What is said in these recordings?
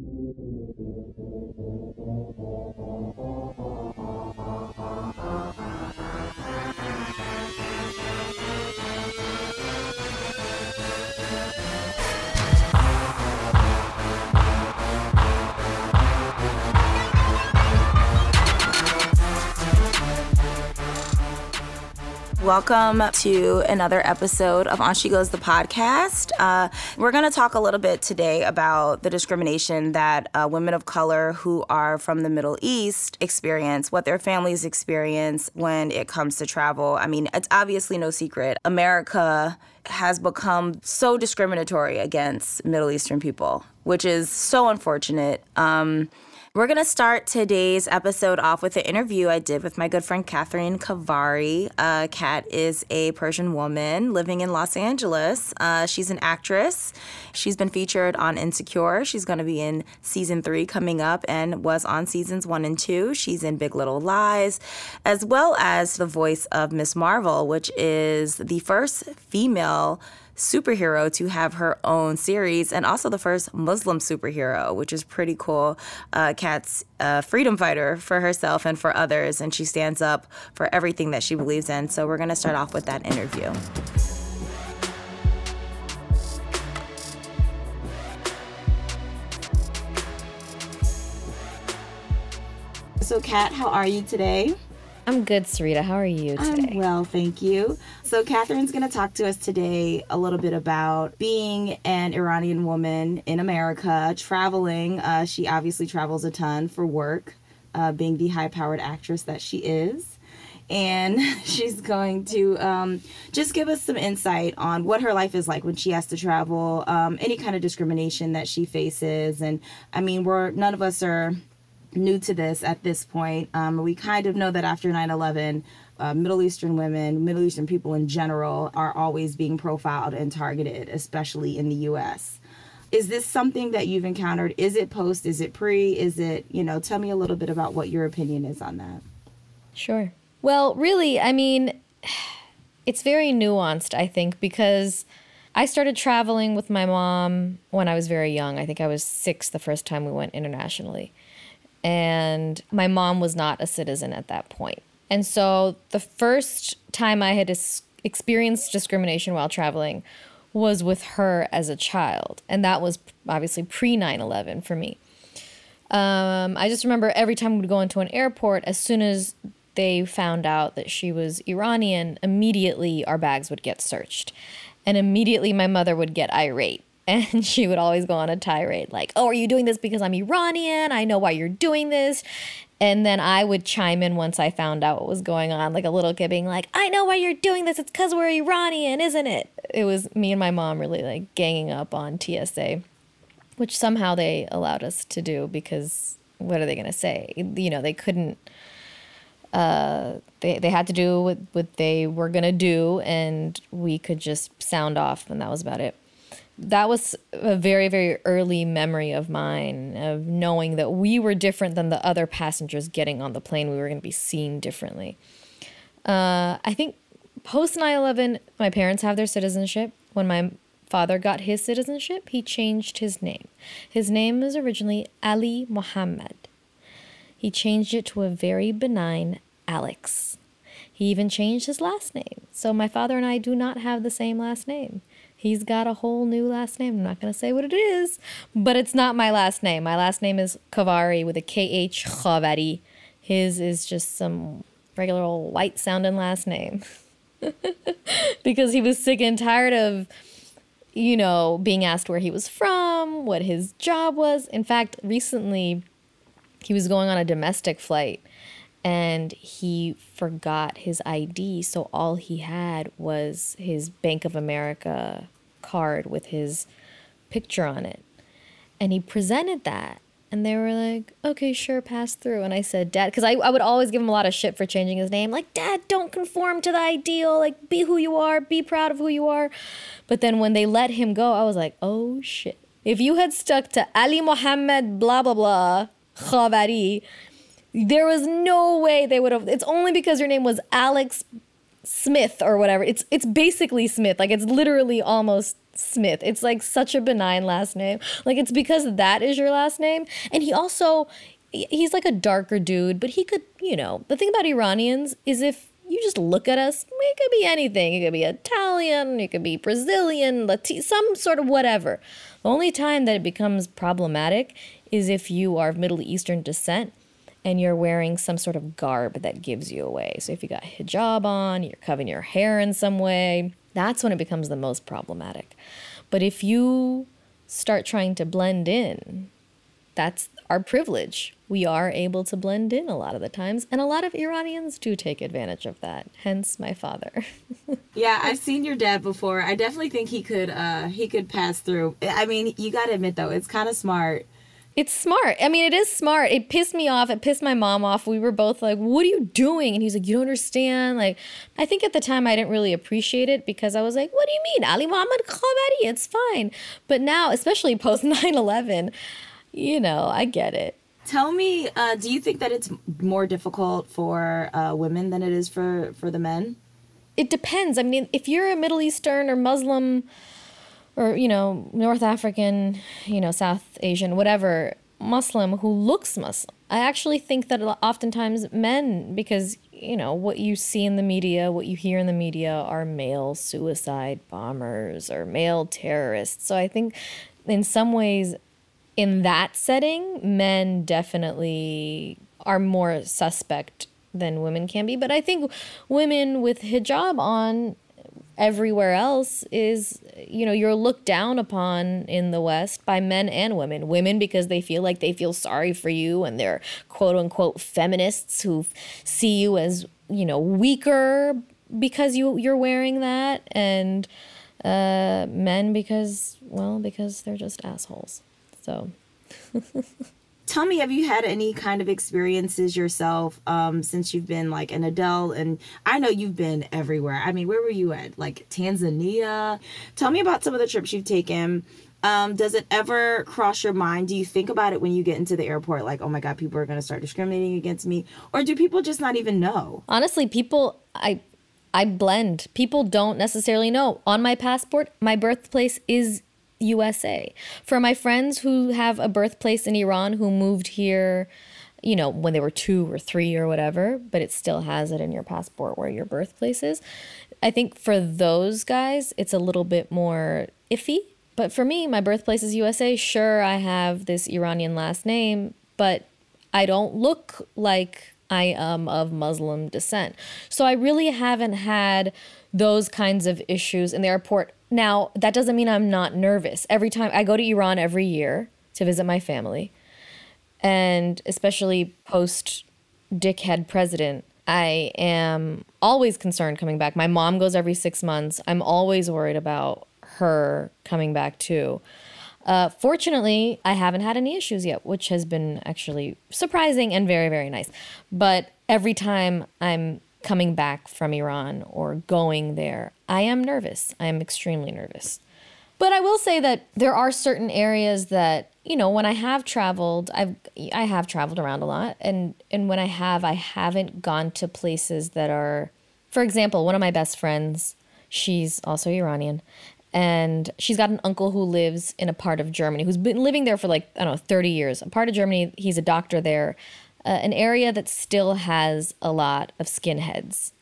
Thank you. Welcome to another episode of On She Goes the podcast. Uh, we're going to talk a little bit today about the discrimination that uh, women of color who are from the Middle East experience, what their families experience when it comes to travel. I mean, it's obviously no secret. America has become so discriminatory against Middle Eastern people, which is so unfortunate. Um, we're going to start today's episode off with an interview I did with my good friend Kathreen Khavari. Uh, Kat is a Persian woman living in Los Angeles. Uh, she's an actress. She's been featured on Insecure. She's going to be in season three coming up and was on seasons one and two. She's in Big Little Lies, as well as the voice of Miss Marvel, which is the first female superhero to have her own series and also the first Muslim superhero, which is pretty cool. Uh, Kat's a freedom fighter for herself and for others, and she stands up for everything that she believes in. So we're going to start off with that interview. So, Kat, how are you today? I'm good, Sarita. How are you today? I'm well, thank you. So, Kathreen's going to talk to us today a little bit about being an Iranian woman in America, traveling. Uh, she obviously travels a ton for work, uh, being the high powered actress that she is. And she's going to um, just give us some insight on what her life is like when she has to travel, um, any kind of discrimination that she faces. And I mean, we're none of us are new to this at this point. Um, we kind of know that after 9 11, uh, Middle Eastern women, Middle Eastern people in general, are always being profiled and targeted, especially in the US. Is this something that you've encountered? Is it post? Is it pre? Is it, you know, tell me a little bit about what your opinion is on that. Sure. Well, really, I mean, it's very nuanced, I think, because I started traveling with my mom when I was very young. I think I was six the first time we went internationally and my mom was not a citizen at that point. And so the first time I had experienced discrimination while traveling was with her as a child. And that was obviously pre 9 11 for me. Um, I just remember every time we'd go into an airport, as soon as they found out that she was Iranian, immediately our bags would get searched. And immediately my mother would get irate and she would always go on a tirade like, "Oh, are you doing this because I'm Iranian? I know why you're doing this." And then I would chime in once I found out what was going on, like a little kid being like, "I know why you're doing this. It's cuz we're Iranian, isn't it?" It was me and my mom really like ganging up on TSA, which somehow they allowed us to do because what are they going to say? You know, they couldn't uh, they, they had to do what, what they were going to do, and we could just sound off, and that was about it that was a very very early memory of mine of knowing that we were different than the other passengers getting on the plane. We were going to be seen differently. Uh, i think post 9-11 my parents have their citizenship. When my father got his citizenship he changed his name. His name was originally ali muhammad he changed it to a very benign alex. He even changed his last name. So my father and i do not have the same last name He's got a whole new last name. I'm not going to say what it is, but it's not my last name. My last name is Khavari with a K H Khavari. His is just some regular old white sounding last name. because he was sick and tired of, you know, being asked where he was from, what his job was. In fact, recently he was going on a domestic flight and he forgot his ID. So all he had was his Bank of America card with his picture on it. And he presented that. And they were like, okay, sure, pass through. And I said, Dad, because I, I would always give him a lot of shit for changing his name. Like, Dad, don't conform to the ideal. Like, be who you are, be proud of who you are. But then when they let him go, I was like, oh shit. If you had stuck to Ali Mohammed, blah, blah, blah, Khavari, there was no way they would have. It's only because your name was Alex Smith or whatever. It's it's basically Smith. Like it's literally almost Smith. It's like such a benign last name. Like it's because that is your last name. And he also he's like a darker dude, but he could, you know, the thing about Iranians is if you just look at us, it could be anything. It could be Italian, it could be Brazilian, Latin, some sort of whatever. The only time that it becomes problematic is if you are of Middle Eastern descent and you're wearing some sort of garb that gives you away. So if you got hijab on, you're covering your hair in some way, that's when it becomes the most problematic. But if you start trying to blend in, that's our privilege. We are able to blend in a lot of the times, and a lot of Iranians do take advantage of that. Hence, my father. yeah, I've seen your dad before. I definitely think he could uh he could pass through. I mean, you got to admit though, it's kind of smart it's smart. I mean, it is smart. It pissed me off. It pissed my mom off. We were both like, "What are you doing?" And he's like, "You don't understand." Like, I think at the time I didn't really appreciate it because I was like, "What do you mean, Ali Muhammad Khavari? It's fine." But now, especially post 9/11, you know, I get it. Tell me, uh, do you think that it's more difficult for uh, women than it is for for the men? It depends. I mean, if you're a Middle Eastern or Muslim or you know North African, you know South Asian, whatever Muslim who looks Muslim. I actually think that oftentimes men, because you know what you see in the media, what you hear in the media, are male suicide bombers or male terrorists. So I think in some ways, in that setting, men definitely are more suspect than women can be. But I think women with hijab on everywhere else is you know you're looked down upon in the west by men and women. Women because they feel like they feel sorry for you and they're quote unquote feminists who see you as you know weaker because you you're wearing that and uh, men because well because they're just assholes. So tell me have you had any kind of experiences yourself um, since you've been like an adult? And i know you've been everywhere. I mean where were you at? Like tanzania? Tell me about some of the trips you've taken. Um, does it ever cross your mind? Do you think about it when you get into the airport like oh my god people are going to start discriminating against me? Or do people just not even know? Honestly people i I blend. People don't necessarily know. On my passport, my birthplace is USA. For my friends who have a birthplace in Iran who moved here, you know, when they were two or three or whatever, but it still has it in your passport where your birthplace is. I think for those guys, it's a little bit more iffy. But for me, my birthplace is USA. Sure, I have this Iranian last name, but I don't look like I am of Muslim descent. So I really haven't had those kinds of issues in the airport. Now, that doesn't mean I'm not nervous. Every time I go to Iran every year to visit my family, and especially post dickhead president, I am always concerned coming back. My mom goes every six months. I'm always worried about her coming back too. Uh, fortunately, I haven't had any issues yet, which has been actually surprising and very, very nice. But every time I'm coming back from Iran or going there, I am nervous. I am extremely nervous. But I will say that there are certain areas that, you know, when I have traveled, I've I have traveled around a lot and and when I have, I haven't gone to places that are for example, one of my best friends, she's also Iranian, and she's got an uncle who lives in a part of Germany who's been living there for like I don't know 30 years. A part of Germany, he's a doctor there uh, an area that still has a lot of skinheads.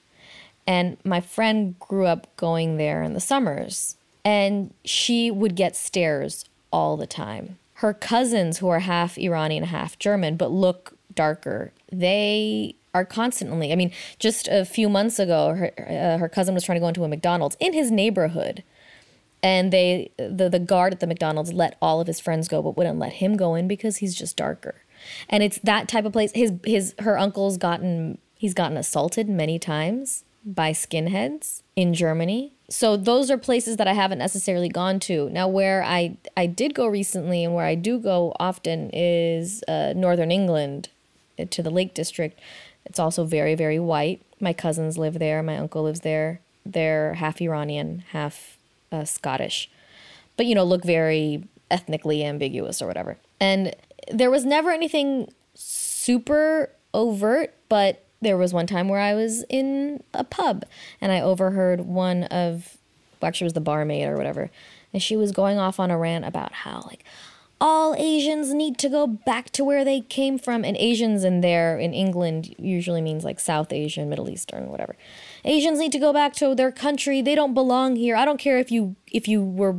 And my friend grew up going there in the summers, and she would get stares all the time. Her cousins, who are half Iranian, half German, but look darker, they are constantly. I mean, just a few months ago, her uh, her cousin was trying to go into a McDonald's in his neighborhood, and they the the guard at the McDonald's let all of his friends go, but wouldn't let him go in because he's just darker and it's that type of place. His his her uncle's gotten he's gotten assaulted many times by skinheads in Germany. So those are places that I haven't necessarily gone to. Now, where I I did go recently and where I do go often is uh, northern England, uh, to the Lake District. It's also very very white. My cousins live there. My uncle lives there. They're half Iranian, half uh, Scottish, but you know look very ethnically ambiguous or whatever. And there was never anything super overt, but there was one time where I was in a pub and I overheard one of, well, actually, was the barmaid or whatever, and she was going off on a rant about how like all Asians need to go back to where they came from. And Asians in there in England usually means like South Asian, Middle Eastern, whatever. Asians need to go back to their country. They don't belong here. I don't care if you if you were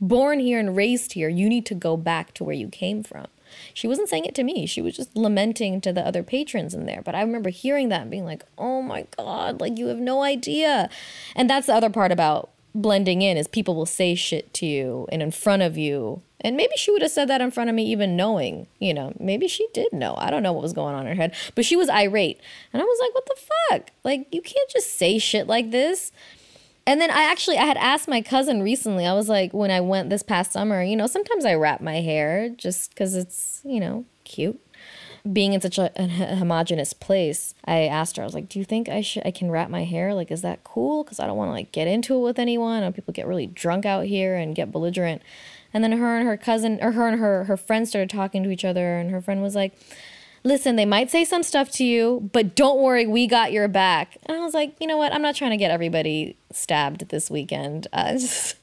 born here and raised here. You need to go back to where you came from. She wasn't saying it to me. She was just lamenting to the other patrons in there. But I remember hearing that and being like, "Oh my god, like you have no idea." And that's the other part about blending in is people will say shit to you and in front of you and maybe she would have said that in front of me, even knowing, you know, maybe she did know. I don't know what was going on in her head, but she was irate. And I was like, what the fuck? Like, you can't just say shit like this. And then I actually, I had asked my cousin recently, I was like, when I went this past summer, you know, sometimes I wrap my hair just because it's, you know, cute. Being in such a, a homogenous place, I asked her, I was like, do you think I should, I can wrap my hair? Like, is that cool? Because I don't want to like get into it with anyone. Or people get really drunk out here and get belligerent. And then her and her cousin, or her and her her friend started talking to each other, and her friend was like, "Listen, they might say some stuff to you, but don't worry, we got your back." And I was like, you know what? I'm not trying to get everybody stabbed this weekend. Uh, just,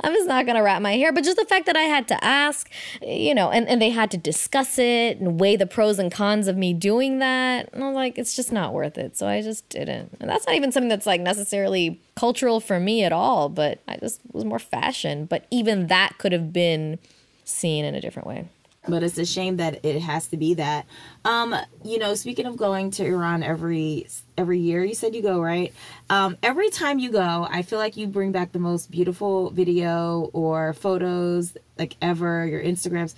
I'm just not gonna wrap my hair. But just the fact that I had to ask, you know, and, and they had to discuss it and weigh the pros and cons of me doing that. And I was like, it's just not worth it. So I just didn't. And that's not even something that's like necessarily cultural for me at all, but I just was more fashion. But even that could have been seen in a different way but it's a shame that it has to be that. Um, you know, speaking of going to Iran every every year, you said you go right. Um, every time you go, I feel like you bring back the most beautiful video or photos like ever. Your Instagrams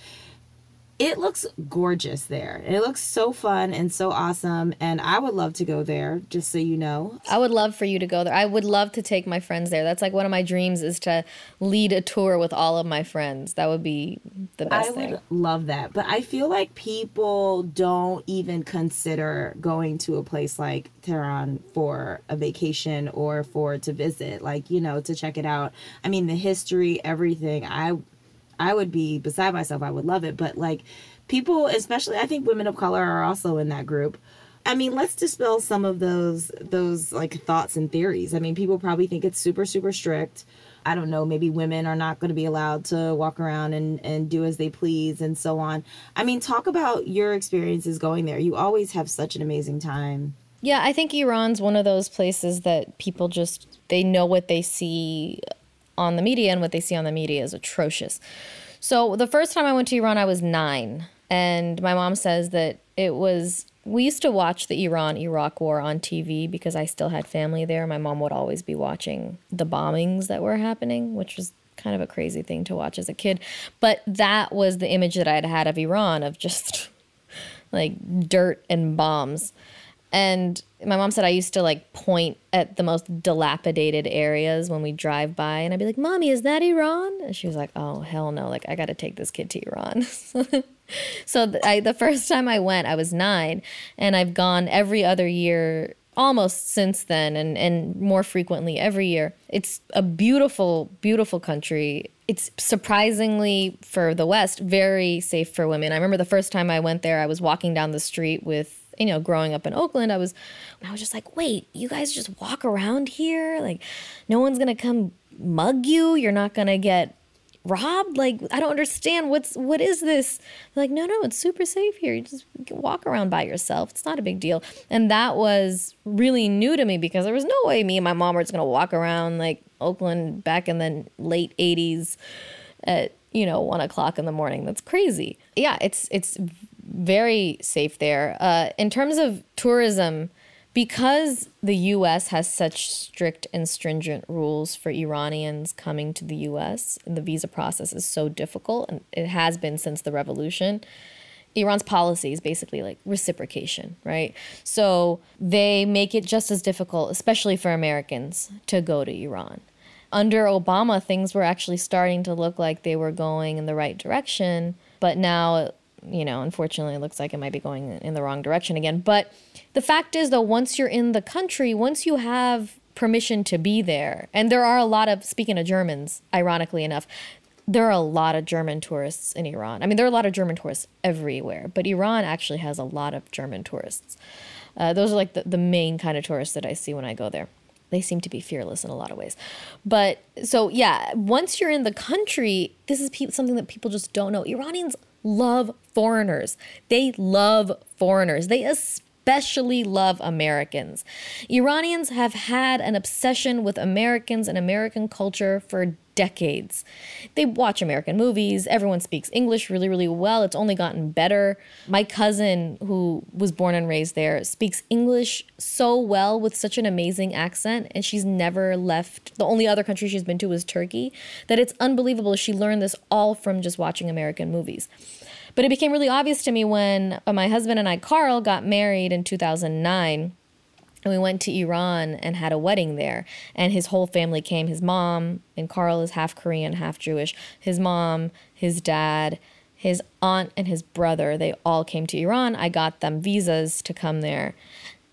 it looks gorgeous there. It looks so fun and so awesome. And I would love to go there, just so you know. I would love for you to go there. I would love to take my friends there. That's like one of my dreams is to lead a tour with all of my friends. That would be the best I thing. I would love that. But I feel like people don't even consider going to a place like Tehran for a vacation or for to visit, like, you know, to check it out. I mean, the history, everything. I I would be beside myself. I would love it. But like people, especially I think women of color are also in that group. I mean, let's dispel some of those those like thoughts and theories. I mean, people probably think it's super super strict. I don't know, maybe women are not going to be allowed to walk around and, and do as they please and so on. I mean, talk about your experiences going there. You always have such an amazing time. Yeah, I think Iran's one of those places that people just they know what they see on the media, and what they see on the media is atrocious. So the first time I went to Iran, I was nine, and my mom says that it was. We used to watch the Iran Iraq war on TV because I still had family there. My mom would always be watching the bombings that were happening, which was kind of a crazy thing to watch as a kid. But that was the image that I'd had of Iran of just like dirt and bombs. And my mom said I used to like point at the most dilapidated areas when we drive by, and I'd be like, "Mommy, is that Iran?" And she was like, "Oh hell no! Like I got to take this kid to Iran." so the, I, the first time I went, I was nine, and I've gone every other year almost since then, and and more frequently every year. It's a beautiful, beautiful country. It's surprisingly for the West very safe for women. I remember the first time I went there, I was walking down the street with you know, growing up in Oakland, I was, I was just like, wait, you guys just walk around here? Like, no one's gonna come mug you. You're not gonna get robbed. Like, I don't understand. What's what is this? They're like, no, no, it's super safe here. You just walk around by yourself. It's not a big deal. And that was really new to me because there was no way me and my mom were just gonna walk around like Oakland back in the late '80s at you know one o'clock in the morning. That's crazy. Yeah, it's it's very safe there. Uh, in terms of tourism, because the US has such strict and stringent rules for Iranians coming to the US, the visa process is so difficult, and it has been since the revolution. Iran's policy is basically like reciprocation, right? So they make it just as difficult, especially for Americans, to go to Iran. Under Obama, things were actually starting to look like they were going in the right direction, but now you know, unfortunately, it looks like it might be going in the wrong direction again. But the fact is, though, once you're in the country, once you have permission to be there, and there are a lot of, speaking of Germans, ironically enough, there are a lot of German tourists in Iran. I mean, there are a lot of German tourists everywhere, but Iran actually has a lot of German tourists. Uh, those are like the, the main kind of tourists that I see when I go there. they seem to be fearless in a lot of ways. But so yeah, once you're in the country, this is pe- something that people just don't know. Iranians love foreigners. They love foreigners. They especially love Americans. Iranians have had an obsession with Americans and American culture for decades. They watch American movies. Everyone speaks English really, really well. It's only gotten better. My cousin, who was born and raised there, speaks English so well with such an amazing accent, and she's never left. The only other country she's been to was Turkey, that it's unbelievable. She learned this all from just watching American movies. But it became really obvious to me when uh, my husband and I, Carl, got married in 2009 and we went to Iran and had a wedding there. And his whole family came. His mom, and Carl is half Korean, half Jewish. His mom, his dad, his aunt, and his brother, they all came to Iran. I got them visas to come there.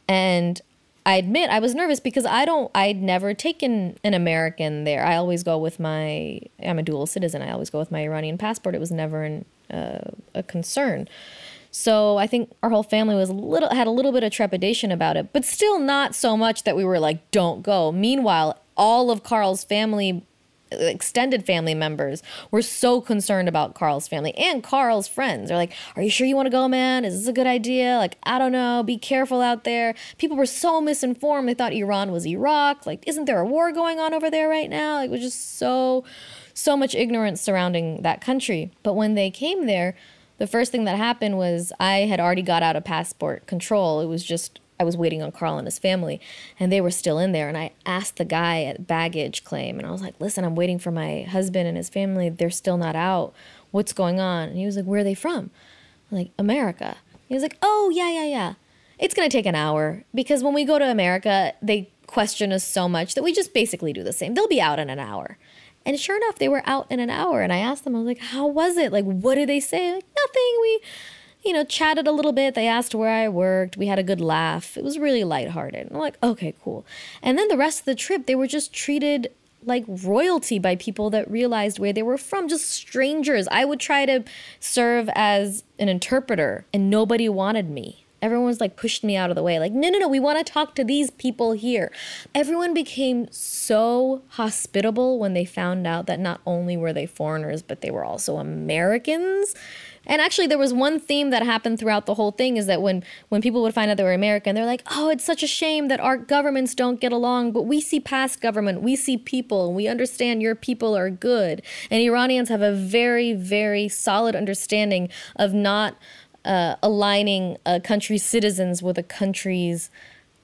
And I admit I was nervous because I don't, I'd never taken an American there. I always go with my, I'm a dual citizen. I always go with my Iranian passport. It was never an, uh, a concern. So I think our whole family was a little had a little bit of trepidation about it, but still not so much that we were like, "Don't go." Meanwhile, all of Carl's family extended family members were so concerned about Carl's family and Carl's friends. They're like, Are you sure you want to go, man? Is this a good idea? Like, I don't know. Be careful out there. People were so misinformed. They thought Iran was Iraq. Like, isn't there a war going on over there right now? Like, it was just so, so much ignorance surrounding that country. But when they came there, the first thing that happened was I had already got out of passport control. It was just I was waiting on Carl and his family, and they were still in there. And I asked the guy at baggage claim, and I was like, "Listen, I'm waiting for my husband and his family. They're still not out. What's going on?" And he was like, "Where are they from?" I'm like, "America." He was like, "Oh yeah, yeah, yeah. It's gonna take an hour because when we go to America, they question us so much that we just basically do the same. They'll be out in an hour." And sure enough, they were out in an hour. And I asked them, I was like, how was it? Like, what did they say? Like, nothing. We, you know, chatted a little bit. They asked where I worked. We had a good laugh. It was really lighthearted. And I'm like, okay, cool. And then the rest of the trip, they were just treated like royalty by people that realized where they were from, just strangers. I would try to serve as an interpreter, and nobody wanted me everyone was like pushed me out of the way like no no no we want to talk to these people here. Everyone became so hospitable when they found out that not only were they foreigners but they were also americans. And actually there was one theme that happened throughout the whole thing is that when when people would find out they were american they're like oh it's such a shame that our governments don't get along but we see past government we see people we understand your people are good. And iranians have a very very solid understanding of not uh, aligning a country's citizens with a country's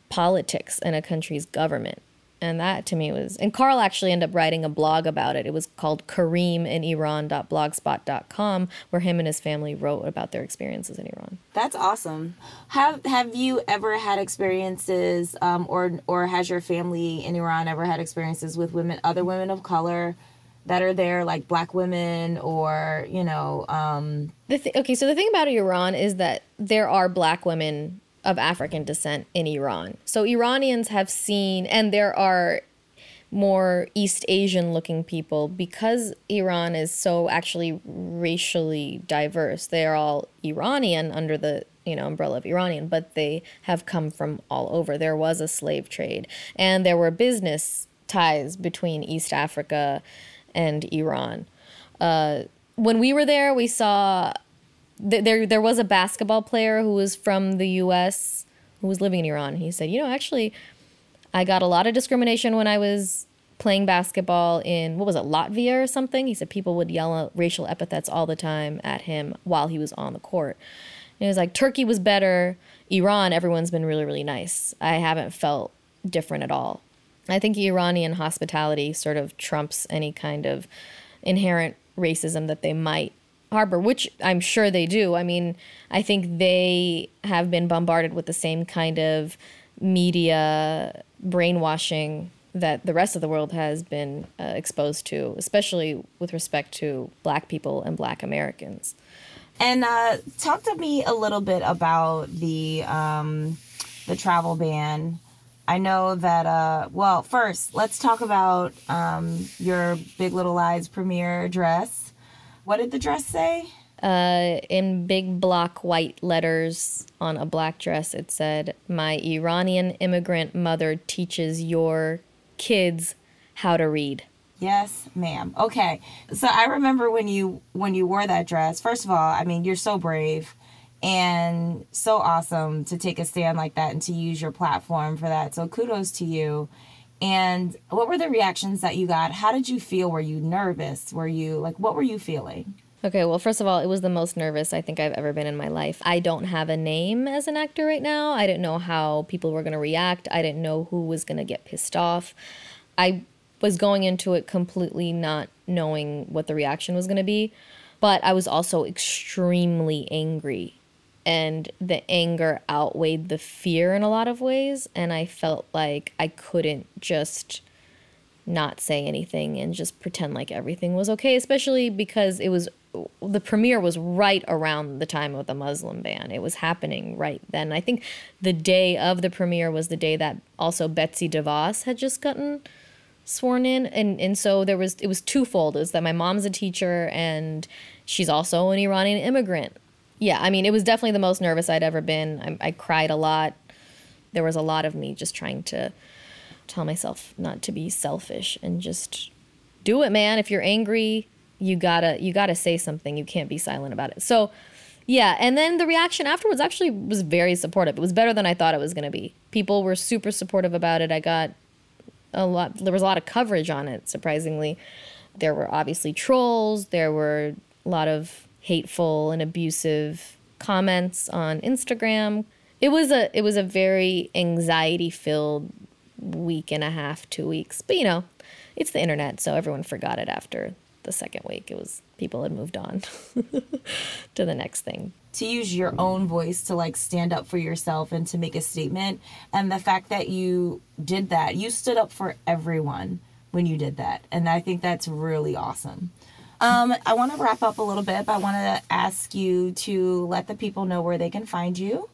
politics and a country's government. And that to me was, and Carl actually ended up writing a blog about it. It was called Kareem in Iran.blogspot.com, where him and his family wrote about their experiences in Iran. That's awesome. Have Have you ever had experiences, um, or or has your family in Iran ever had experiences with women, other women of color, that are there, like black women or, you know. Um... The th- okay, so the thing about Iran is that there are black women of African descent in Iran. So Iranians have seen, and there are more East Asian looking people because Iran is so actually racially diverse. They are all Iranian under the you know umbrella of Iranian, but they have come from all over. There was a slave trade, and there were business ties between East Africa and Iran. Uh, when we were there, we saw th- there there was a basketball player who was from the U.S. who was living in Iran. He said, you know, actually, I got a lot of discrimination when I was playing basketball in what was it Latvia or something. He said people would yell racial epithets all the time at him while he was on the court. And he was like, Turkey was better. Iran, everyone's been really really nice. I haven't felt different at all. I think Iranian hospitality sort of trumps any kind of inherent racism that they might harbor, which I'm sure they do. I mean, I think they have been bombarded with the same kind of media brainwashing that the rest of the world has been uh, exposed to, especially with respect to black people and black Americans. And uh, talk to me a little bit about the um, the travel ban I know that, uh, well, first, let's talk about um, your Big Little Lies premiere dress. What did the dress say? Uh, in big block white letters on a black dress, it said, My Iranian immigrant mother teaches your kids how to read. Yes, ma'am. Okay. So I remember when you when you wore that dress. First of all, I mean, you're so brave and so awesome to take a stand like that and to use your platform for that. So kudos to you. And what were the reactions that you got? How did you feel? Were you nervous? Were you like what were you feeling? Okay, well, first of all, it was the most nervous I think I've ever been in my life. I don't have a name as an actor right now. I didn't know how people were going to react. I didn't know who was going to get pissed off. I was going into it completely not knowing what the reaction was going to be, but I was also extremely angry. And the anger outweighed the fear in a lot of ways. And I felt like I couldn't just not say anything and just pretend like everything was okay, especially because it was the premiere was right around the time of the Muslim ban. It was happening right then. I think the day of the premiere was the day that also Betsy DeVos had just gotten sworn in and and so there was it was twofold is that my mom's a teacher and she's also an Iranian immigrant. Yeah, I mean it was definitely the most nervous I'd ever been. I, I cried a lot. There was a lot of me just trying to tell myself not to be selfish and just do it, man. If you're angry, you gotta you gotta say something. You can't be silent about it. So yeah, and then the reaction afterwards actually was very supportive. It was better than I thought it was gonna be. People were super supportive about it. I got a lot there was a lot of coverage on it surprisingly there were obviously trolls there were a lot of hateful and abusive comments on instagram. It was a it was a very anxiety filled week and a half two weeks. But you know it's the internet so everyone forgot it after the second week. It was people had moved on to the next thing. To use your own voice to like stand up for yourself and to make a statement and the fact that you did that you stood up for everyone when you did that. And i think that's really awesome um, i want to wrap up a little bit but i want to ask you to let the people know where they can find you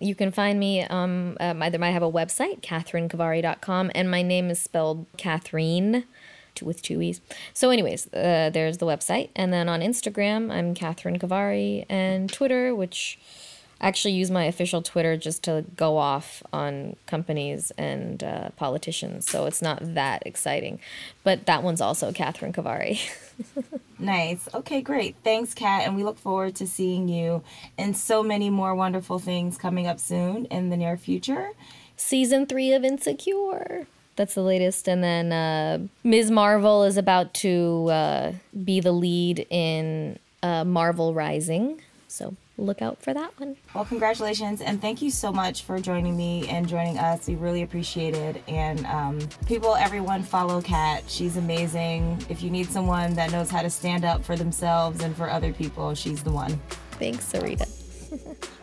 you can find me um, um, either I have a website, kathreenkhavari.com, and my name is spelled Kathreen with two E's. So, anyways, uh, there's the website. And then on Instagram, I'm Kathreen Khavari, and Twitter, which actually use my official Twitter just to go off on companies and uh, politicians. So it's not that exciting. But that one's also Kathreen Khavari. nice. Okay, great. Thanks, Kat. And we look forward to seeing you and so many more wonderful things coming up soon in the near future. Season three of Insecure. That's the latest. And then uh, Ms. Marvel is about to uh, be the lead in uh, Marvel Rising. So look out for that one. Well, congratulations. And thank you so much for joining me and joining us. We really appreciate it. And um, people, everyone, follow Kat. She's amazing. If you need someone that knows how to stand up for themselves and for other people, she's the one. Thanks, Sarita.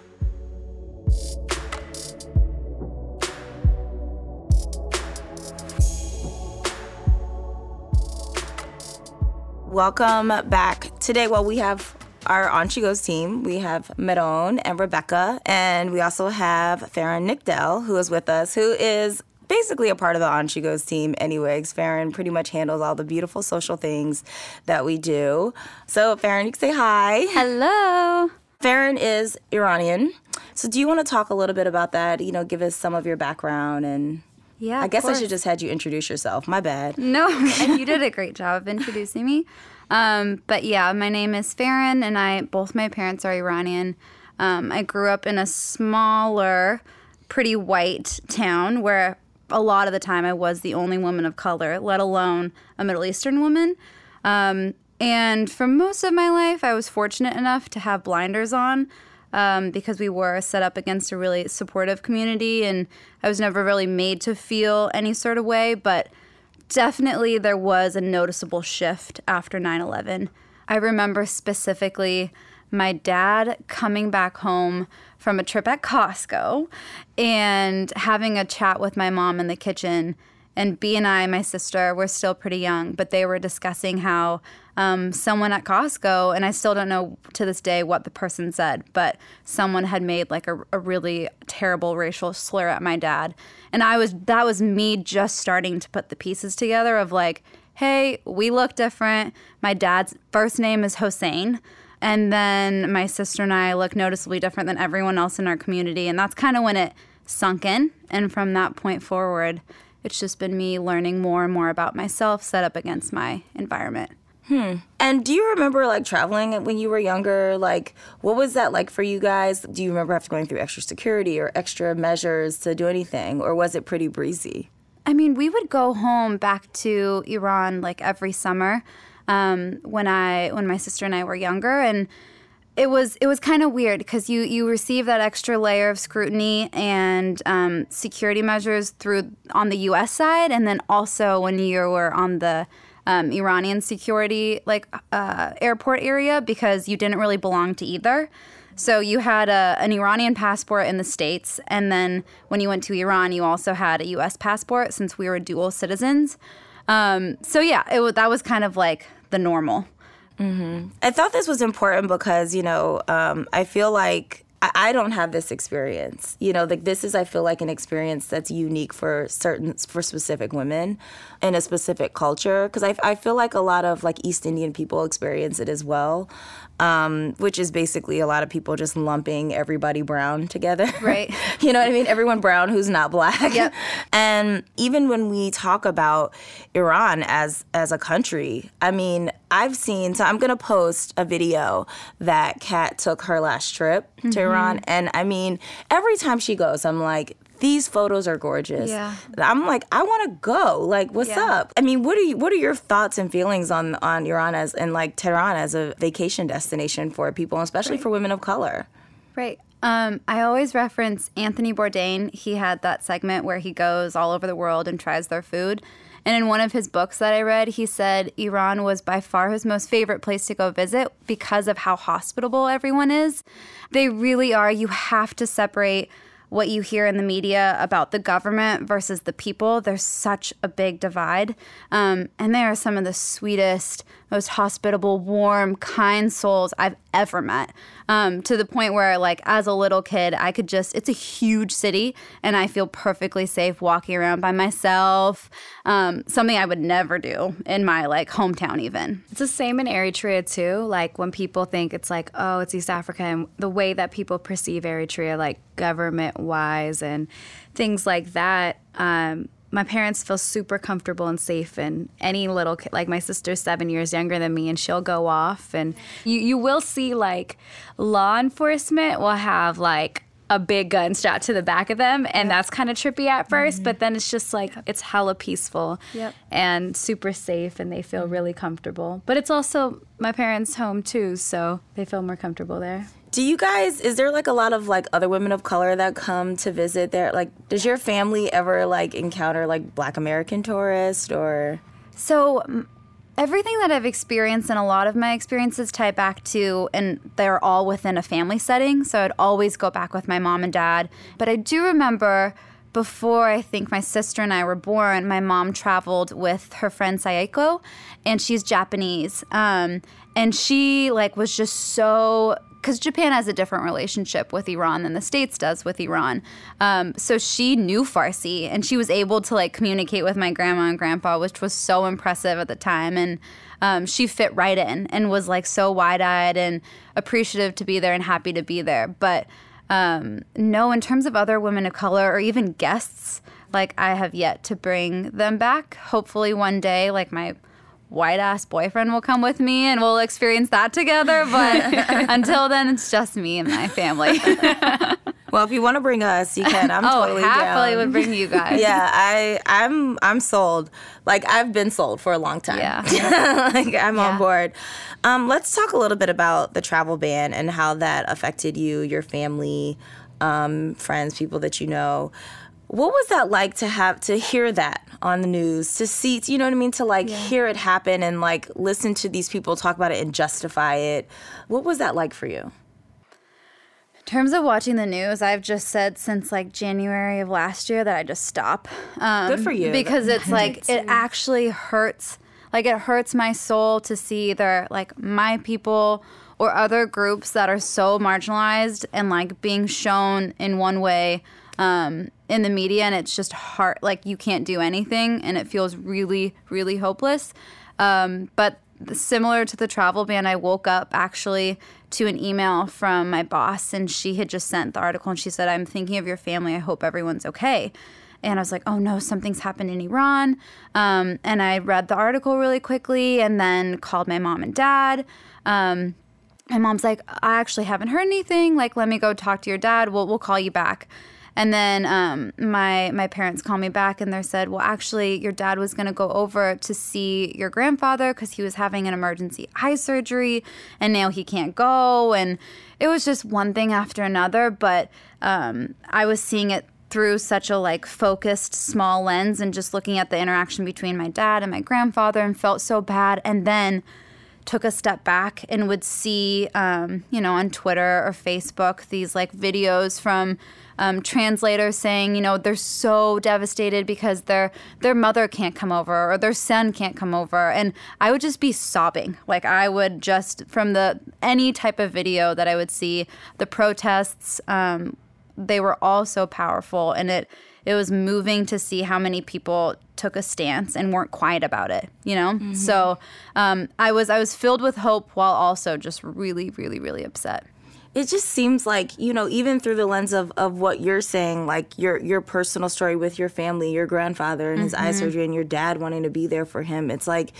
Welcome back. Today, well, we have our On She Goes team. We have Meron and Rebecca, and we also have Farron Nickdell, who is with us, who is basically a part of the On She Goes team anyways. Farron pretty much handles all the beautiful social things that we do. So, Farron, you can say hi. Hello. Farron is Iranian. So, do you want to talk a little bit about that? You know, give us some of your background and yeah. I guess I should just had you introduce yourself. My bad. No, you did a great job of introducing me. Um, but yeah, my name is Farron, and I both my parents are Iranian. Um, I grew up in a smaller, pretty white town where a lot of the time I was the only woman of color, let alone a Middle Eastern woman. Um, and for most of my life, I was fortunate enough to have blinders on um, because we were set up against a really supportive community, and I was never really made to feel any sort of way. But definitely, there was a noticeable shift after 9 11. I remember specifically my dad coming back home from a trip at Costco and having a chat with my mom in the kitchen. And B and I, my sister, were still pretty young, but they were discussing how um, someone at Costco, and I still don't know to this day what the person said, but someone had made like a, a really terrible racial slur at my dad. And I was, that was me just starting to put the pieces together of like, hey, we look different. My dad's first name is Hossein. And then my sister and I look noticeably different than everyone else in our community. And that's kind of when it sunk in. And from that point forward, it's just been me learning more and more about myself set up against my environment. And do you remember like traveling when you were younger? Like, what was that like for you guys? Do you remember after going through extra security or extra measures to do anything, or was it pretty breezy? I mean, we would go home back to Iran like every summer um, when I when my sister and I were younger, and it was it was kind of weird because you you receive that extra layer of scrutiny and um, security measures through on the U.S. side, and then also when you were on the um, Iranian security like uh, airport area because you didn't really belong to either. So you had a, an Iranian passport in the States, and then when you went to Iran, you also had a U.S. passport since we were dual citizens. Um, so yeah, it that was kind of like the normal. I thought this was important because, you know, um, I feel like I, I don't have this experience. You know, like this is, I feel like, an experience that's unique for certain, for specific women in a specific culture. Because I, I feel like a lot of like East Indian people experience it as well, um, which is basically a lot of people just lumping everybody brown together. Right. you know what I mean? Everyone brown who's not black. Yep. And even when we talk about Iran as as a country, I mean, I've seen so I'm gonna post a video that Kat took her last trip to Mm-hmm. Iran and I mean, every time she goes, I'm like, these photos are gorgeous. Yeah. I'm like, I wanna go. Like, what's Yeah. up? I mean, what are you what are your thoughts and feelings on on Iran as and like Tehran as a vacation destination for people, especially for women of color? Right. Um, I always reference Anthony Bourdain. He had that segment where he goes all over the world and tries their food. And in one of his books that I read, he said Iran was by far his most favorite place to go visit because of how hospitable everyone is. They really are. You have to separate what you hear in the media about the government versus the people. There's such a big divide. Um, and they are some of the sweetest, most hospitable, warm, kind souls I've ever met. Um, to the point where, like, as a little kid, I could just, it's a huge city, and I feel perfectly safe walking around by myself. Um, something I would never do in my, like, hometown, even. It's the same in Eritrea too. Like when people think it's like, oh, it's East Africa, and the way that people perceive Eritrea, like government wise and things like that. Um, my parents feel super comfortable and safe and any little kid like my sister's seven years younger than me and she'll go off and you, you will see like law enforcement will have like a big gun strapped to the back of them and that's kind of trippy at mm-hmm. 1st but then it's just like it's hella peaceful Yep. and super safe and they feel mm-hmm. really comfortable. But it's also my parents home too so they feel more comfortable there. Do you guys is there like a lot of like other women of color that come to visit there? Like does your family ever like encounter like black American tourists or? So everything that I've experienced and a lot of my experiences tie back to, and they're all within a family setting. So I'd always go back with my mom and dad. But I do remember before I think my sister and I were born, my mom traveled with her friend Sayeko, and she's Japanese. Um, and she like was just so because Japan has a different relationship with Iran than the States does with Iran. Um, so she knew Farsi and she was able to like communicate with my grandma and grandpa, which was so impressive at the time. And um, she fit right in and was like so wide eyed and appreciative to be there and happy to be there. But um, no, in terms of other women of color or even guests, like I have yet to bring them back. Hopefully one day, like my white ass boyfriend will come with me and we'll experience that together. But until then, it's just me and my family. Well, if you want to bring us, you can. I'm oh, totally happily down. would bring you guys. yeah, I I'm I'm sold. Like I've been sold for a long time. Yeah. like I'm on board. Um, let's talk a little bit about the travel ban and how that affected you, your family, um, friends, people that you know. What was that like to have to hear that on the news, to see, you know what I mean, to like hear it happen and like listen to these people talk about it and justify it? What was that like for you? In terms of watching the news, I've just said since like January of last year that I just stop. Um, Good for you. Because it's like it actually hurts. Like it hurts my soul to see either like my people or other groups that are so marginalized and like being shown in one way um, in the media, and it's just hard. Like you can't do anything, and it feels really, really hopeless. Um, but similar to the travel ban, I woke up actually to an email from my boss, and she had just sent the article, and she said, "I'm thinking of your family. I hope everyone's okay." And I was like, "Oh no, something's happened in Iran." Um, and I read the article really quickly, and then called my mom and dad. Um, my mom's like, "I actually haven't heard anything. Like, let me go talk to your dad. We'll we'll call you back." And then um, my my parents called me back and they said, well, actually, your dad was going to go over to see your grandfather because he was having an emergency eye surgery, and now he can't go. And it was just one thing after another. But um, I was seeing it through such a like focused small lens and just looking at the interaction between my dad and my grandfather and felt so bad. And then took a step back and would see, um, you know, on Twitter or Facebook these like videos from um, translators saying, you know, they're so devastated because their their mother can't come over or their son can't come over, and I would just be sobbing. Like I would just from the any type of video that I would see, the protests, um, they were all so powerful, and it it was moving to see how many people took a stance and weren't quiet about it you know mm-hmm. so um, i was i was filled with hope while also just really really really upset it just seems like you know even through the lens of, of what you're saying like your your personal story with your family your grandfather and his mm-hmm. eye surgery and your dad wanting to be there for him it's like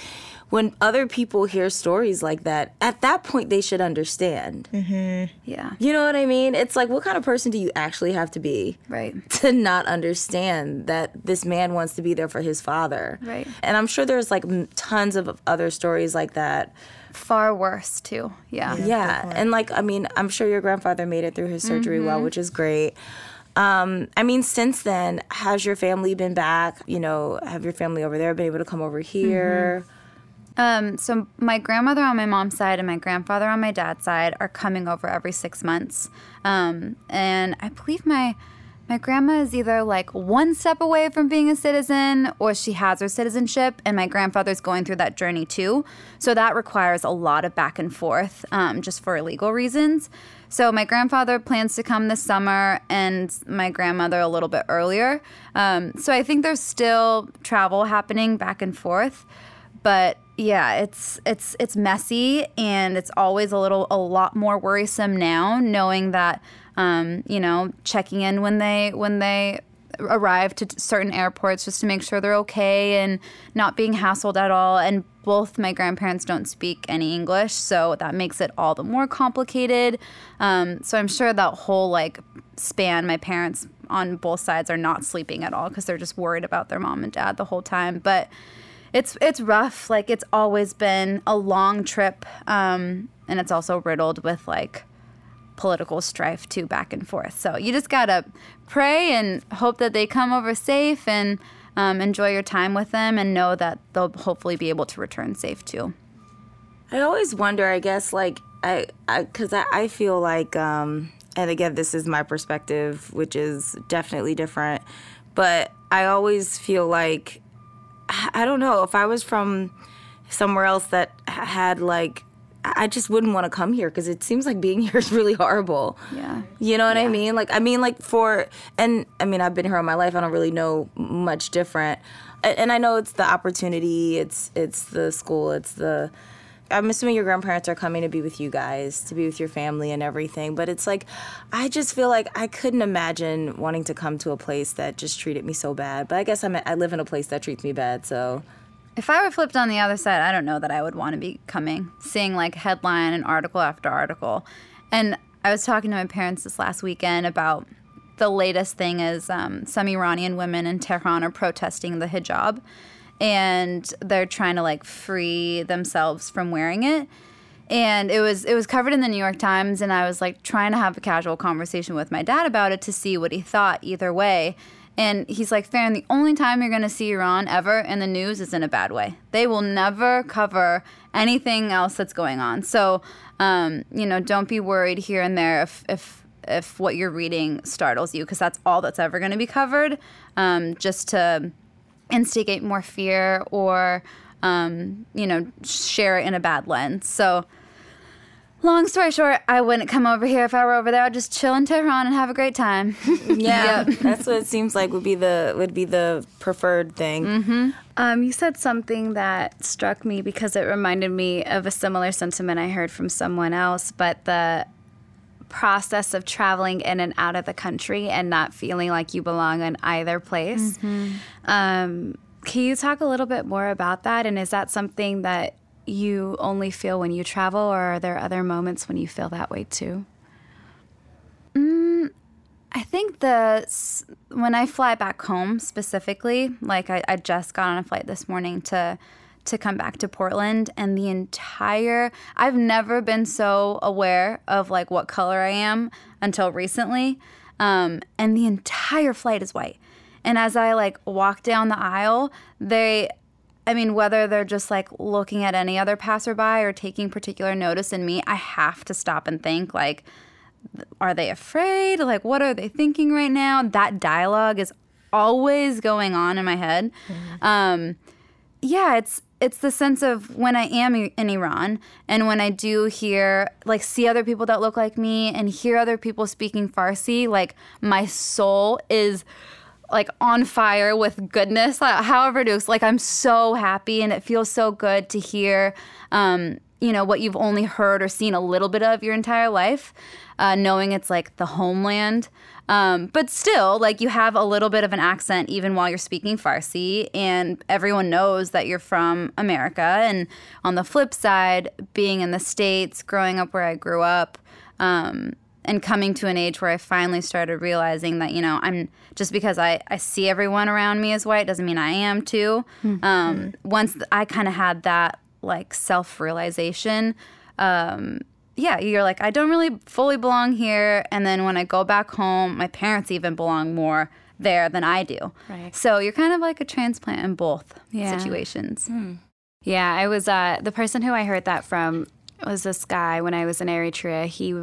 when other people hear stories like that at that point they should understand mm-hmm. yeah you know what i mean it's like what kind of person do you actually have to be right to not understand that this man wants to be there for his father right and i'm sure there's like tons of other stories like that far worse too. Yeah. Yeah. yeah. And like I mean, I'm sure your grandfather made it through his surgery mm-hmm. well, which is great. Um, I mean, since then, has your family been back? You know, have your family over there been able to come over here? Mm-hmm. Um, so my grandmother on my mom's side and my grandfather on my dad's side are coming over every six months, um, and I believe my my grandma is either like one step away from being a citizen or she has her citizenship, and my grandfather's going through that journey too. So that requires a lot of back and forth um, just for legal reasons. So my grandfather plans to come this summer and my grandmother a little bit earlier. Um, so I think there's still travel happening back and forth. But yeah, it's it's it's messy and it's always a little a lot more worrisome now knowing that um, you know, checking in when they when they arrive to certain airports just to make sure they're okay and not being hassled at all. And both my grandparents don't speak any English, so that makes it all the more complicated. Um, so I'm sure that whole like span, my parents on both sides are not sleeping at all because they're just worried about their mom and dad the whole time. But it's it's rough. Like it's always been a long trip, um, and it's also riddled with like political strife too back and forth. So you just gotta pray and hope that they come over safe and um, enjoy your time with them and know that they'll hopefully be able to return safe too. I always wonder, I guess, like, I, because I, I, I, feel like, um, and again, this is my perspective, which is definitely different, but I always feel like, I don't know, if I was from somewhere else that had like I just wouldn't want to come here because it seems like being here is really horrible. Yeah. You know what yeah. I mean? Like, I mean, like for, and I mean, I've been here all my life. I don't really know much different. And I know it's the opportunity, it's it's the school, it's the. I'm assuming your grandparents are coming to be with you guys, to be with your family and everything. But it's like, I just feel like I couldn't imagine wanting to come to a place that just treated me so bad. But I guess I'm, I live in a place that treats me bad, so. If I were flipped on the other side, I don't know that I would want to be coming, seeing like headline and article after article. And I was talking to my parents this last weekend about the latest thing is um, some Iranian women in Tehran are protesting the hijab and they're trying to like free themselves from wearing it. And it was it was covered in the New York Times and I was like trying to have a casual conversation with my dad about it to see what he thought either way. And he's like, Farron, the only time you're going to see Iran ever in the news is in a bad way. They will never cover anything else that's going on. So, um, you know, don't be worried here and there if, if, if what you're reading startles you, because that's all that's ever going to be covered, um, just to instigate more fear or, um, you know, share it in a bad lens. So, long story short, I wouldn't come over here if I were over there. I'd just chill in Tehran and have a great time. Yeah, that's what it seems like would be the would be the preferred thing. Um, you said something that struck me because it reminded me of a similar sentiment I heard from someone else, but the process of traveling in and out of the country and not feeling like you belong in either place. Um, can you talk a little bit more about that? And is that something that you only feel when you travel, or are there other moments when you feel that way too? I think the when I fly back home specifically, like I, I just got on a flight this morning to to come back to Portland, and the entire I've never been so aware of like what color I am until recently, um, and the entire flight is white. And as I like walk down the aisle, they I mean, whether they're just like looking at any other passerby or taking particular notice in me, I have to stop and think like, are they afraid? Like, what are they thinking right now? That dialogue is always going on in my head. Um, yeah, it's it's the sense of when I am in Iran and when I do hear like see other people that look like me and hear other people speaking Farsi, like my soul is like on fire with goodness. However it is, like I'm so happy and it feels so good to hear, um, you know, what you've only heard or seen a little bit of your entire life, uh, knowing it's like the homeland. Um, but still, like you have a little bit of an accent even while you're speaking Farsi, and everyone knows that you're from America. And on the flip side, being in the States, growing up where I grew up, um, and coming to an age where I finally started realizing that, you know, I'm just because I, I see everyone around me as white doesn't mean I am too. Um, once I kind of had that like self realization, um, yeah, you're like, I don't really fully belong here. And then when I go back home, my parents even belong more there than I do. Right. So you're kind of like a transplant in both Yeah. situations. Yeah, I was uh, the person who I heard that from was this guy when I was in Eritrea. He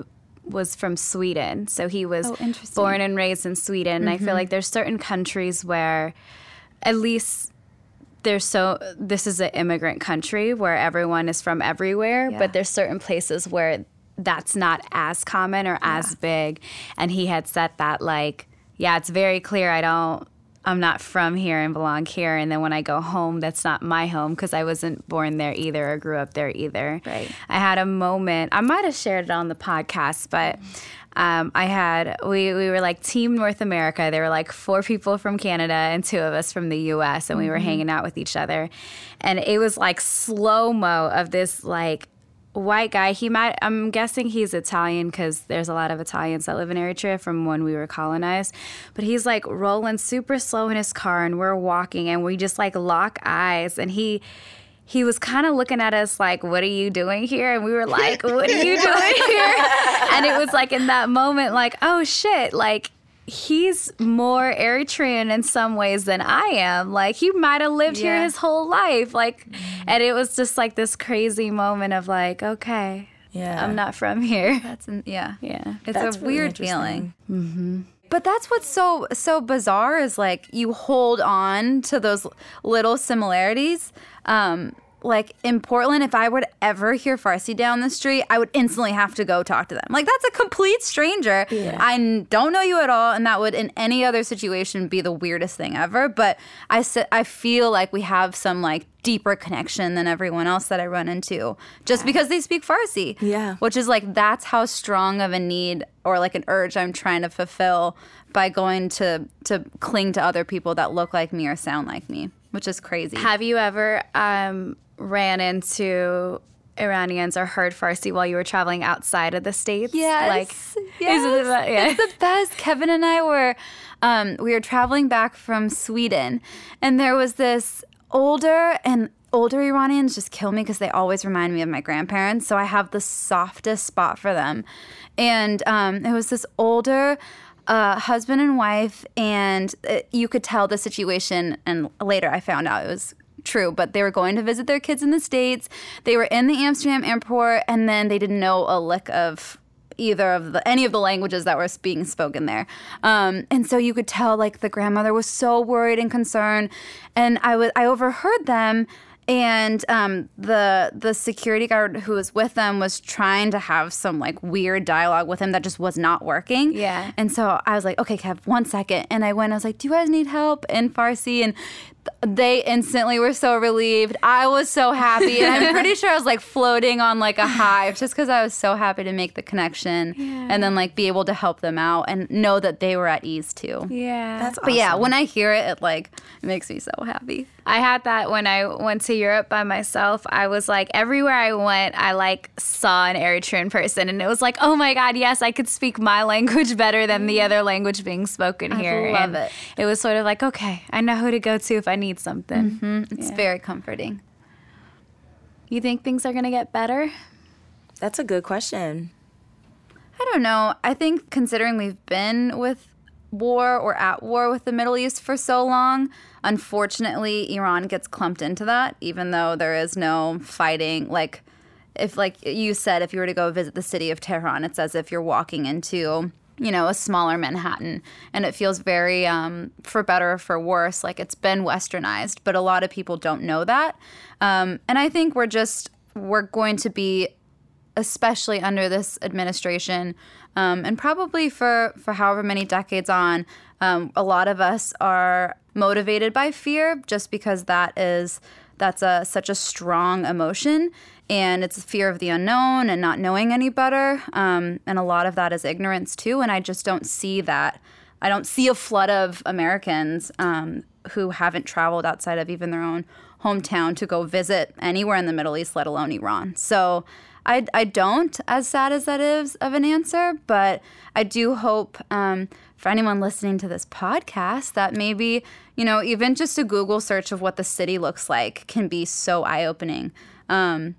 was from Sweden, so he was Oh, born and raised in Sweden. And I feel like there's certain countries where, at least. There's so this is an immigrant country where everyone is from everywhere, Yeah. but there's certain places where that's not as common or as big. And he had said that like, yeah, it's very clear I don't I'm not from here and belong here. And then when I go home, that's not my home because I wasn't born there either or grew up there either. Right. I had a moment, I might have shared it on the podcast, but um, I had, we, we were like Team North America. There were like four people from Canada and two of us from the US, and we were hanging out with each other. And it was like slow mo of this like, white guy. He might. I'm guessing he's Italian because there's a lot of Italians that live in Eritrea from when we were colonized. But he's like rolling super slow in his car, and we're walking, and we just like lock eyes, and he. He was kind of looking at us like, "What are you doing here?" And we were like, "What are you doing here?" And it was like in that moment, like, "Oh shit!" Like he's more Eritrean in some ways than I am. Like he might have lived here his whole life. Like, and it was just like this crazy moment of like, okay, Yeah. I'm not from here. That's, an, yeah. Yeah. It's That's a really weird feeling. But that's what's so so bizarre is like you hold on to those little similarities. Um, like in Portland, if I would ever hear Farsi down the street, I would instantly have to go talk to them. Like that's a complete stranger. Yeah. I don't know you at all, and that would in any other situation be the weirdest thing ever. But I I feel like we have some like deeper connection than everyone else that I run into, just because they speak Farsi Yeah. which is like that's how strong of a need or like an urge I'm trying to fulfill by going to to cling to other people that look like me or sound like me, which is crazy. Have you ever um, ran into Iranians or heard Farsi while you were traveling outside of the states? Yes, Like, yes. is it about- yeah. It's the best. Kevin and I were, um, we were traveling back from Sweden, and there was this older and older Iranians just kill me because they always remind me of my grandparents. So I have the softest spot for them, and um, it was this older. Uh, husband and wife, and uh, you could tell the situation. And later, I found out it was true, but they were going to visit their kids in the States. They were in the Amsterdam airport, and then they didn't know a lick of either of the any of the languages that were being spoken there. Um, and so you could tell like the grandmother was so worried and concerned. And I was I overheard them and um, the the security guard who was with them was trying to have some like weird dialogue with him that just was not working. Yeah. And so I was like, okay, Kev, one second. And I went, I was like, do you guys need help in Farsi? And they instantly were so relieved. I was so happy. And I'm pretty sure I was like floating on like a high just because I was so happy to make the connection and then like be able to help them out and know that they were at ease too. Yeah. That's But yeah, when I hear it, it like it makes me so happy. I had that when I went to Europe by myself. I was like, everywhere I went, I like saw an Eritrean person, and it was like, oh my god, yes, I could speak my language better than the mm. other language being spoken I here. I love and it. It was sort of like, okay, I know who to go to if I need something. Mm, It's very comforting. You think things are gonna get better? That's a good question. I don't know. I think considering we've been with war or at war with the Middle East for so long, unfortunately, Iran gets clumped into that, even though there is no fighting. Like, if, like you said, if you were to go visit the city of Tehran, it's as if you're walking into, you know, a smaller Manhattan. And it feels very, um, for better or for worse, like it's been westernized. But a lot of people don't know that. Um, and I think we're just, we're going to be especially under this administration, um, and probably for for however many decades on, um, a lot of us are motivated by fear, just because that is that's a such a strong emotion, and it's fear of the unknown and not knowing any better, um, and a lot of that is ignorance too. And I just don't see that. I don't see a flood of Americans um, who haven't traveled outside of even their own hometown to go visit anywhere in the Middle East, let alone Iran. So I, I don't, as sad as that is of an answer, but I do hope um, for anyone listening to this podcast that maybe, you know, even just a Google search of what the city looks like can be so eye opening. Um,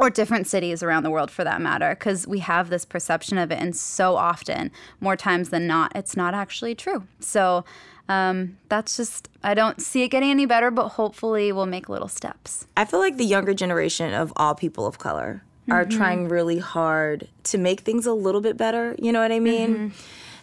or different cities around the world for that matter, because we have this perception of it, and so often, more times than not, it's not actually true. So um, that's just, I don't see it getting any better, but hopefully we'll make little steps. I feel like the younger generation of all people of color are trying really hard to make things a little bit better. You know what I mean?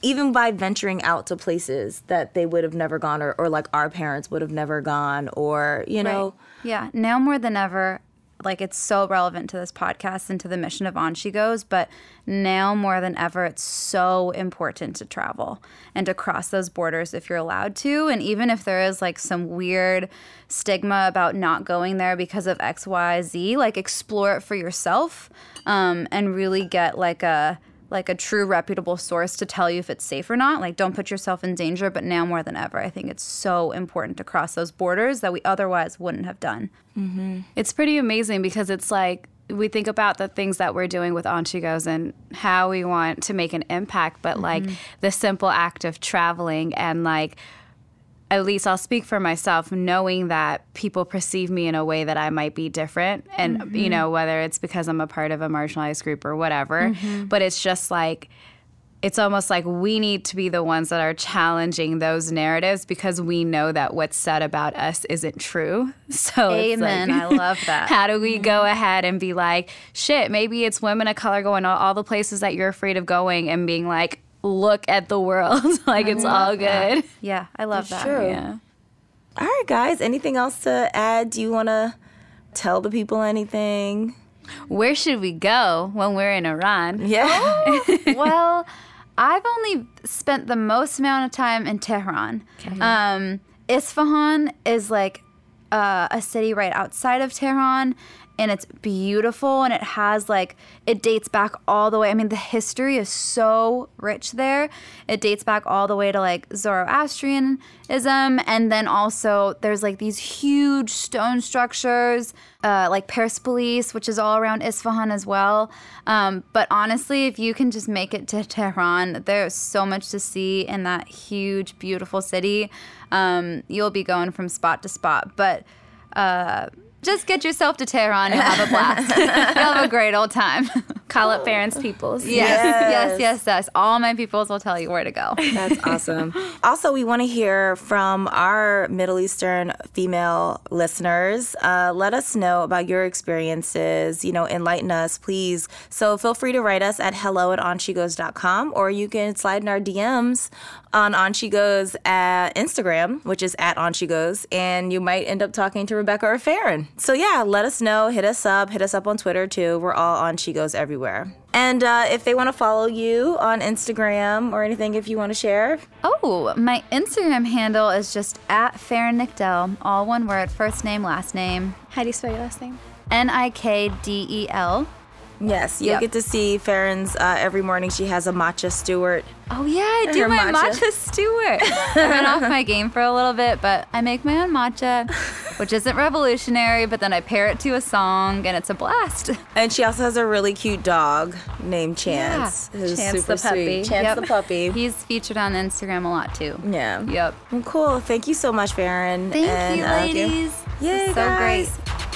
Even by venturing out to places that they would have never gone or, or like our parents would have never gone or, you know, Yeah, now more than ever, like it's so relevant to this podcast and to the mission of On She Goes, but now more than ever, it's so important to travel and to cross those borders if you're allowed to. And even if there is like some weird stigma about not going there because of X, Y, Z, like explore it for yourself um, and really get like a like a true reputable source to tell you if it's safe or not. Like, don't put yourself in danger. But now more than ever, I think it's so important to cross those borders that we otherwise wouldn't have done. Mm-hmm. It's pretty amazing because it's like we think about the things that we're doing with On She Goes and how we want to make an impact, but like mm-hmm. the simple act of traveling and like at least I'll speak for myself, knowing that people perceive me in a way that I might be different. And, you mm-hmm. know, whether it's because I'm a part of a marginalized group or whatever, mm-hmm. but it's just like, it's almost like we need to be the ones that are challenging those narratives because we know that what's said about us isn't true. So, it's like- Amen. I love that. how do we go mm-hmm. ahead and be like, shit, maybe it's women of color going all, all the places that you're afraid of going and being like, look at the world. like it's all good. Yeah, I love that. true. Yeah. All right, guys. Anything else to add? Do you want to tell the people anything? Where should we go when we're in Iran? Yeah. well, I've only spent the most amount of time in Tehran. Um, Isfahan is like uh, a city right outside of Tehran, and it's beautiful, and it has like it dates back all the way. I mean, the history is so rich there. It dates back all the way to like Zoroastrianism, and then also there's like these huge stone structures, uh, like Persepolis, which is all around Isfahan as well. Um, but honestly, if you can just make it to Tehran, there's so much to see in that huge, beautiful city. Um, you'll be going from spot to spot, but. Uh, just get yourself to Tehran. You'll have a blast. You'll have a great old time. Call up parents' peoples. Yes, Yes. yes, yes, yes. All my peoples will tell you where to go. That's awesome. also, we want to hear from our Middle Eastern female listeners. Uh, let us know about your experiences. You know, enlighten us, please. So feel free to write us at hello at onshegoes.com or you can slide in our DMs on On She Goes at Instagram, which is at On She Goes, and you might end up talking to Rebecca or Farron. So yeah, let us know. Hit us up. Hit us up on Twitter too. We're all On She Goes everywhere. And uh, if they want to follow you on Instagram or anything, if you want to share, Oh, my Instagram handle is just at Farron Nikdel, all one word, first name, last name, How do you spell your last name? N I K D E L. yes, you'll Yep. get to see Farron's uh, every morning. She has a matcha Stewart. Oh yeah, I do Her my matcha. matcha, Stewart. I went off my game for a little bit, but I make my own matcha, which isn't revolutionary. But then I pair it to a song, and it's a blast. And she also has a really cute dog named Chance. Yeah, who's Chance super the puppy. Sweet. Chance Yep. the puppy. He's featured on Instagram a lot too. yeah. Yep. Well, cool. Thank you so much, Farron. Thank And, you, uh, ladies. Yay, so guys. great.